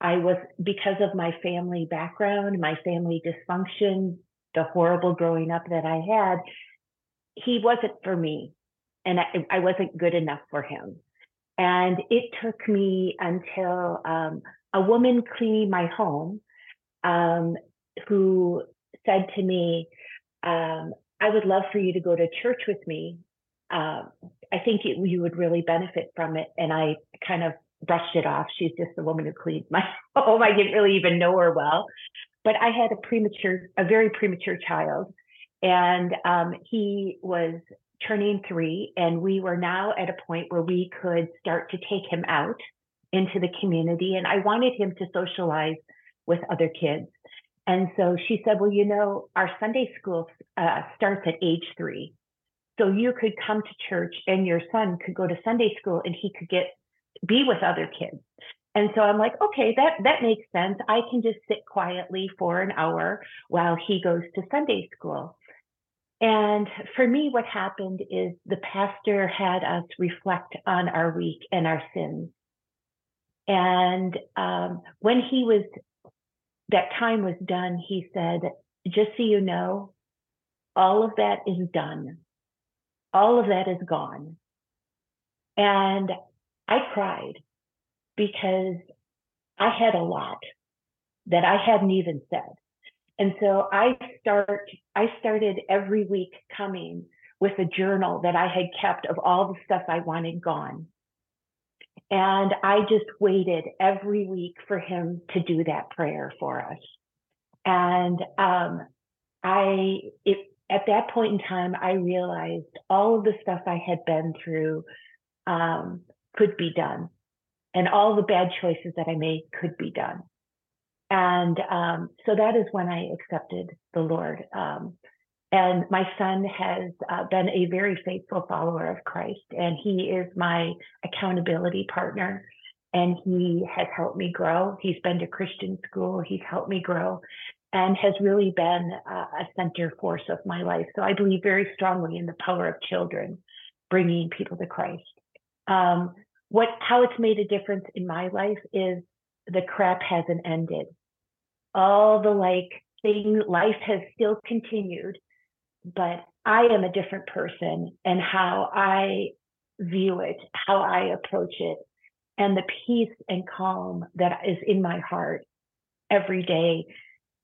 I was, because of my family background, my family dysfunction, the horrible growing up that I had, he wasn't for me and I, I wasn't good enough for him. And it took me until um, a woman cleaning my home um, who said to me, um, I would love for you to go to church with me uh, I think it, you would really benefit from it. And I kind of brushed it off. She's just the woman who cleaned my (laughs) home. I didn't really even know her well, but I had a premature, a very premature child, and um, he was turning three, and we were now at a point where we could start to take him out into the community, and I wanted him to socialize with other kids. And so she said, Well, you know, our Sunday school uh, starts at age three. So you could come to church and your son could go to Sunday school and he could get be with other kids. And so I'm like, okay, that that makes sense. I can just sit quietly for an hour while he goes to Sunday school. And for me, what happened is the pastor had us reflect on our week and our sins. And um, when he was, that time was done, he said, just so you know, all of that is done. All of that is gone. And I cried because I had a lot that I hadn't even said. And so I start I started every week coming with a journal that I had kept of all the stuff I wanted gone. And I just waited every week for him to do that prayer for us. And um, I, it, at that point in time, I realized all of the stuff I had been through um, could be done, and all the bad choices that I made could be done. And um, so that is when I accepted the Lord. Um, and my son has uh, been a very faithful follower of Christ, and he is my accountability partner. And he has helped me grow. He's been to Christian school, he's helped me grow, and has really been a center force of my life. So I believe very strongly in the power of children bringing people to Christ. Um, what how it's made a difference in my life is the crap hasn't ended. All the like thing life has still continued but I am a different person and how I view it, how I approach it, and the peace and calm that is in my heart every day.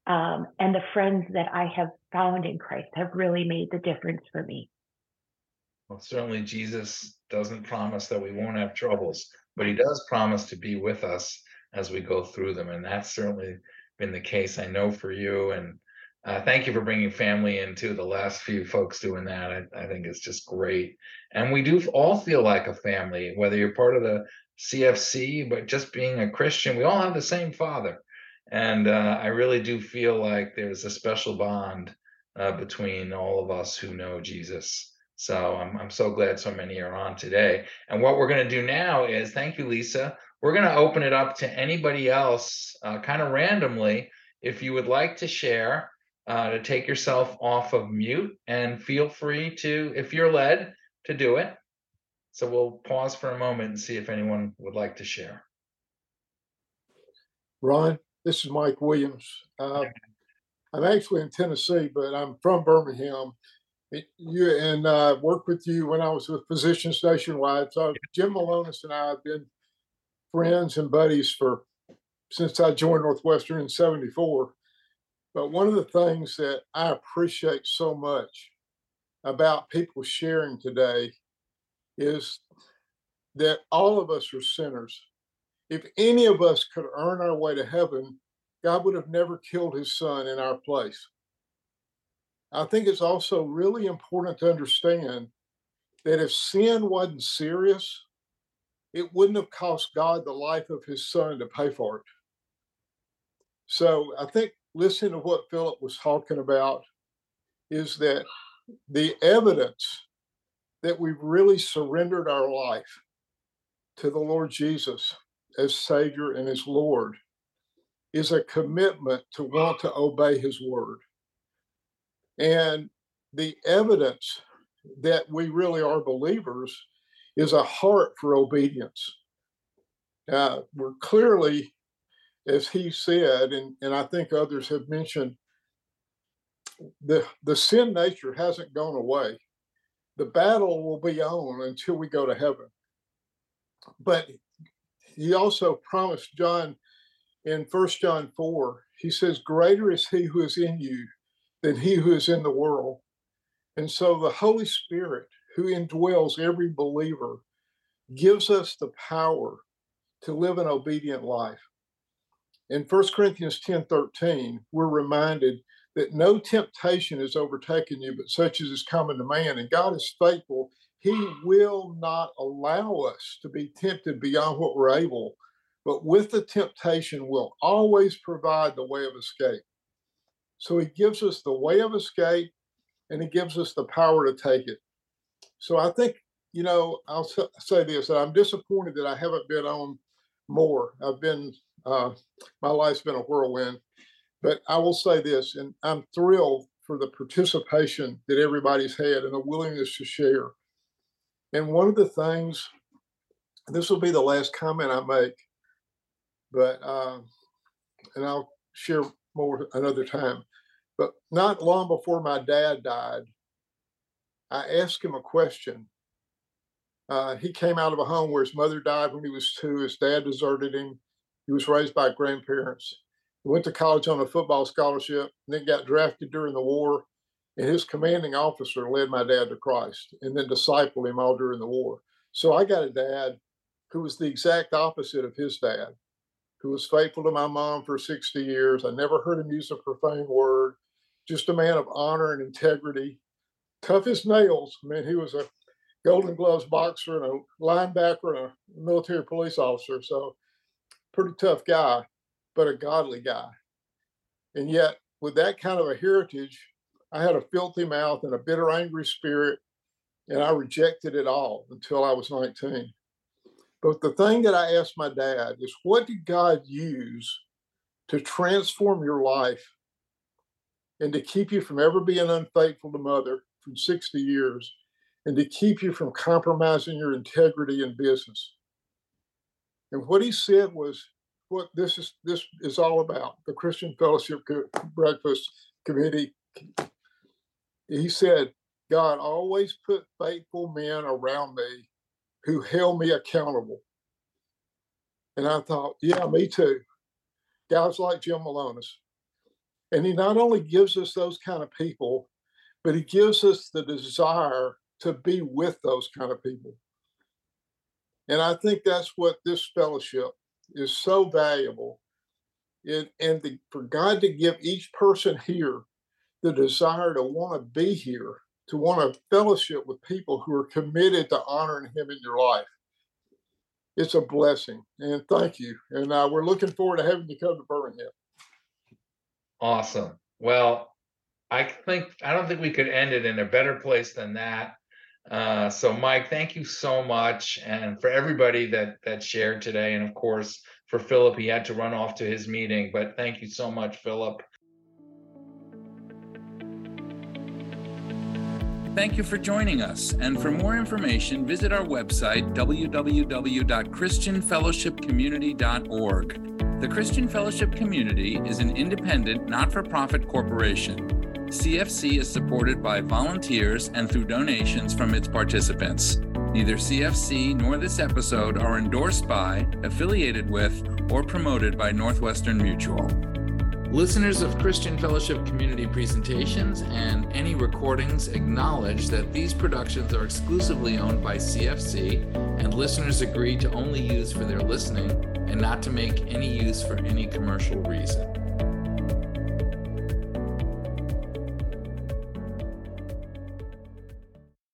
Um, and the friends that I have found in Christ have really made the difference for me. Well, certainly Jesus doesn't promise that we won't have troubles, but he does promise to be with us as we go through them. And that's certainly been the case, I know, for you. And uh, thank you for bringing family into the last few folks doing that. I, I, think it's just great. And we do all feel like a family, whether you're part of the CFC, but just being a Christian, we all have the same father. And uh, I really do feel like there's a special bond uh, between all of us who know Jesus. So I'm, I'm so glad so many are on today. And what we're going to do now is thank you, Lisa. We're going to open it up to anybody else uh, kind of randomly. If you would like to share, uh, to take yourself off of mute and feel free to, if you're led, to do it. So we'll pause for a moment and see if anyone would like to share. Ron, this is Mike Williams. Uh, I'm actually in Tennessee, but I'm from Birmingham. you and uh, worked with you when I was with Physicians Nationwide. So Jim Malonis and I have been friends and buddies for since I joined Northwestern in '74. But one of the things that I appreciate so much about people sharing today is that all of us are sinners. If any of us could earn our way to heaven, God would have never killed his son in our place. I think it's also really important to understand that if sin wasn't serious, it wouldn't have cost God the life of his son to pay for it. So I think listen to what Philip was talking about is that the evidence that we've really surrendered our life to the Lord Jesus as Savior and as Lord is a commitment to want to obey His word. And the evidence that we really are believers is a heart for obedience. Uh, we're clearly as he said, and, and I think others have mentioned, the, the sin nature hasn't gone away. The battle will be on until we go to heaven. But he also promised John in First John 4, he says, Greater is he who is in you than he who is in the world. And so the Holy Spirit, who indwells every believer, gives us the power to live an obedient life. In 1 Corinthians 10 13, we're reminded that no temptation has overtaken you, but such as is common to man. And God is faithful. He will not allow us to be tempted beyond what we're able, but with the temptation, will always provide the way of escape. So he gives us the way of escape and he gives us the power to take it. So I think, you know, I'll say this I'm disappointed that I haven't been on more. I've been, uh, my life's been a whirlwind. But I will say this, and I'm thrilled for the participation that everybody's had and the willingness to share. And one of the things, this will be the last comment I make, but, uh, and I'll share more another time. But not long before my dad died, I asked him a question. Uh, he came out of a home where his mother died when he was two. His dad deserted him. He was raised by grandparents. He went to college on a football scholarship, and then got drafted during the war. And his commanding officer led my dad to Christ and then discipled him all during the war. So I got a dad who was the exact opposite of his dad, who was faithful to my mom for 60 years. I never heard him use a profane word, just a man of honor and integrity, tough as nails. I mean, he was a Golden Gloves boxer and a linebacker and a military police officer. So, pretty tough guy, but a godly guy. And yet, with that kind of a heritage, I had a filthy mouth and a bitter, angry spirit, and I rejected it all until I was 19. But the thing that I asked my dad is, what did God use to transform your life and to keep you from ever being unfaithful to mother for 60 years and to keep you from compromising your integrity in business? And what he said was, what this is this is all about the Christian Fellowship Breakfast Committee he said, God always put faithful men around me who held me accountable. And I thought, yeah, me too. Guys like Jim Malonis. And he not only gives us those kind of people, but he gives us the desire to be with those kind of people. And I think that's what this fellowship is so valuable. It, and the, for God to give each person here the desire to want to be here, to want to fellowship with people who are committed to honoring Him in your life. It's a blessing, and thank you. And uh, we're looking forward to having you come to Birmingham. Awesome. Well, I think I don't think we could end it in a better place than that. Uh, so, Mike, thank you so much, and for everybody that that shared today, and of course for Philip, he had to run off to his meeting. But thank you so much, Philip. Thank you for joining us. And for more information, visit our website, www.christianfellowshipcommunity.org. The Christian Fellowship Community is an independent, not for profit corporation. CFC is supported by volunteers and through donations from its participants. Neither CFC nor this episode are endorsed by, affiliated with, or promoted by Northwestern Mutual. Listeners of Christian Fellowship Community presentations and any recordings acknowledge that these productions are exclusively owned by CFC, and listeners agree to only use for their listening and not to make any use for any commercial reason.